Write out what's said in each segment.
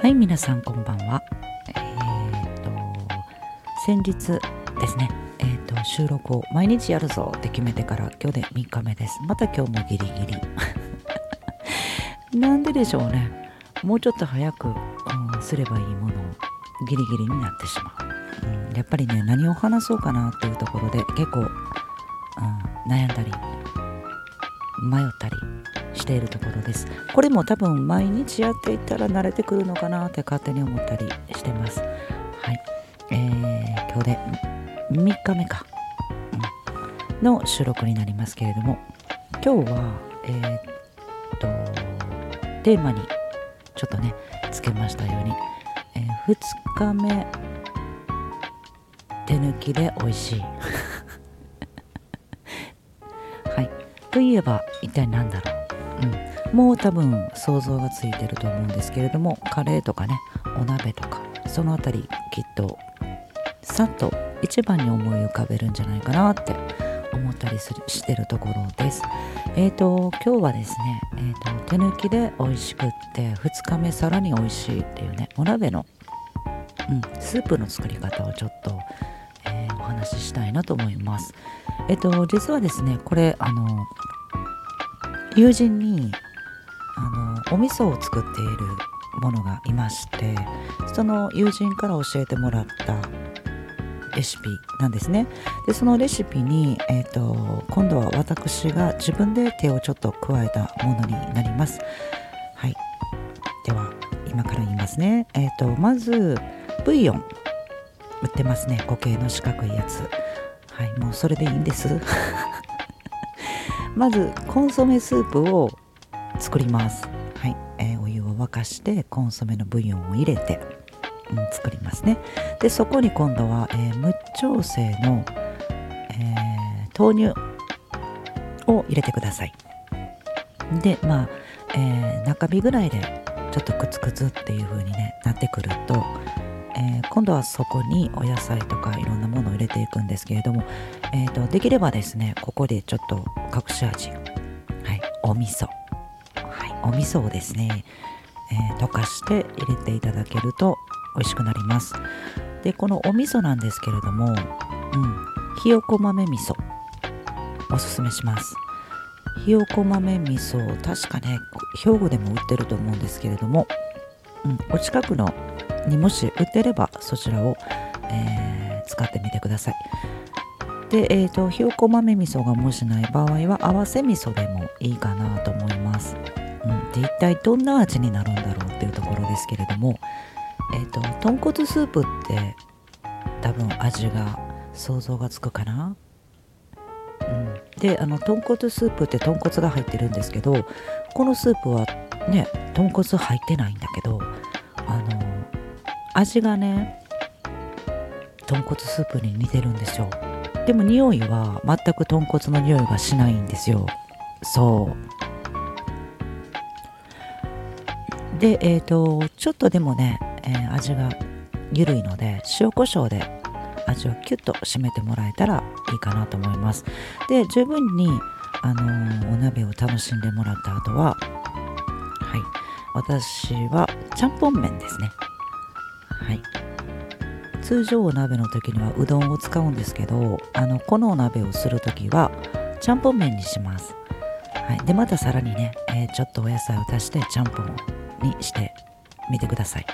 はい皆さんこんばんは。えー、と先日ですねえー、と収録を毎日やるぞって決めてから今日で3日目です。また今日もギリギリ。なんででしょうね。もうちょっと早く、うん、すればいいものをギリギリになってしまう、うん、やっぱりね何を話そうかなっていうところで結構、うん、悩んだり迷ったりしているところです。これも多分毎日やっていったら慣れてくるのかなって勝手に思ったりしてます。はい。えー、今日で3日目か、うん、の収録になりますけれども。今日はえー、っとテーマにちょっとねつけましたように、えー、2日目。手抜きで美味しい。はい。といえば一体何だろう。うん、もう多分想像がついてると思うんですけれどもカレーとかねお鍋とかその辺りきっとさっと一番に思い浮かべるんじゃないかなって思ったりするしてるところです。えっ、ー、と今日はですね、えーと、手抜きで美味しくって2日目さらに美味しいっていうねお鍋の、うん、スープの作り方をちょっと、えー、お話ししたいなと思います。えっ、ー、と実はですねこれあの友人にあのお味噌を作っているものがいましてその友人から教えてもらったレシピなんですね。でそのレシピに、えーと、今度は私が自分で手をちょっと加えたものになります。はい。では今から言いますね。えっ、ー、とまずブイヨン売ってますね。固形の四角いやつ。はい。もうそれでいいんです。まずコンソメスープを作ります。はい、えー、お湯を沸かしてコンソメのブイヨンを入れて、うん、作りますね。でそこに今度は、えー、無調整の、えー、豆乳を入れてください。でまあ、え、中火ぐらいでちょっとクツクツっていう風にねなってくるとえー、今度はそこにお野菜とかいろんなものを入れていくんですけれども、えーと、できればですねここでちょっと隠し味、はい、お味噌、はい、お味噌をですね、えー、溶かして入れていただけると美味しくなります。でこのお味噌なんですけれども、うん、ひよこ豆味噌おすすめします。ひよこ豆味噌確かね兵庫でも売ってると思うんですけれども、うん、お近くのにもし売ってればそちらを、えー、使ってみてください。で、えーと、ひよこ豆味噌がもしない場合は合わせ味噌でもいいかなと思います。うん、で一体どんな味になるんだろうっていうところですけれども、えーと、豚骨スープって多分味が想像がつくかな？うん、であの豚骨スープって豚骨が入ってるんですけどこのスープはね豚骨入ってないんだけど味がね豚骨スープに似てるんですよ。でも匂いは全く豚骨の匂いがしないんですよ。そう。でえっ、ー、とちょっとでもね、えー、味が緩いので塩コショウで味をキュッと締めてもらえたらいいかなと思います。で十分にあのー、お鍋を楽しんでもらった後ははい。私はちゃんぽん麺ですね。はい。通常お鍋の時にはうどんを使うんですけどあのこのお鍋をする時はちゃんぽん麺にします、はい、でまたさらにね、えー、ちょっとお野菜を足してちゃんぽんにしてみてください。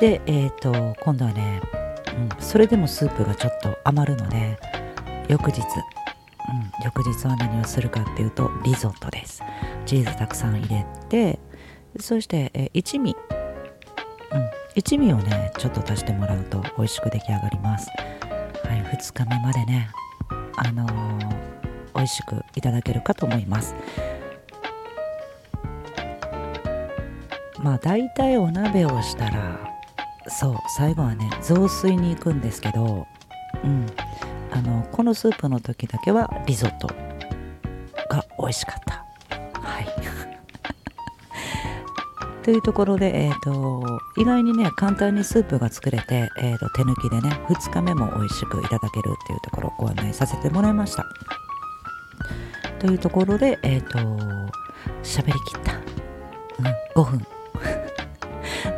でえっ、ー、と今度はね、うん、それでもスープがちょっと余るので翌日うん、翌日は何をするかっていうとリゾットです。チーズたくさん入れてそして、え一味。うん。一味をねちょっと足してもらうと美味しく出来上がります。はい2日目までねあのー、美味しくいただけるかと思います。まあ大体お鍋をしたらそう最後はね雑炊に行くんですけどうん。あのこのスープの時だけはリゾットが美味しかった。というところで、えーと、意外にね簡単にスープが作れて、えーと、手抜きでね2日目も美味しくいただけるっていうところをご案内させてもらいました。というところでえっ、ー、と喋りきった、うん、5分。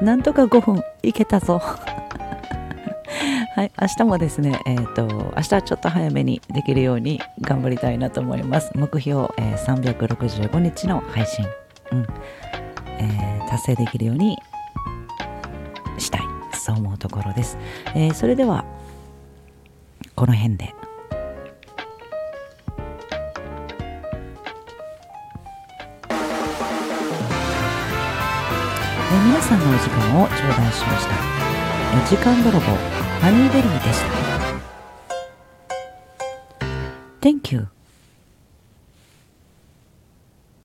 なんとか5分。いけたぞ。はい、明日もですね、えっ、ー、と、明日はちょっと早めにできるように頑張りたいなと思います。目標、えー、365日の配信、うん。えー、達成できるようにしたい、そう思うところです。えー、それでは、この辺で。え皆さんのお時間を頂戴しました。え時間泥棒ハニーベリーでした。Thank you.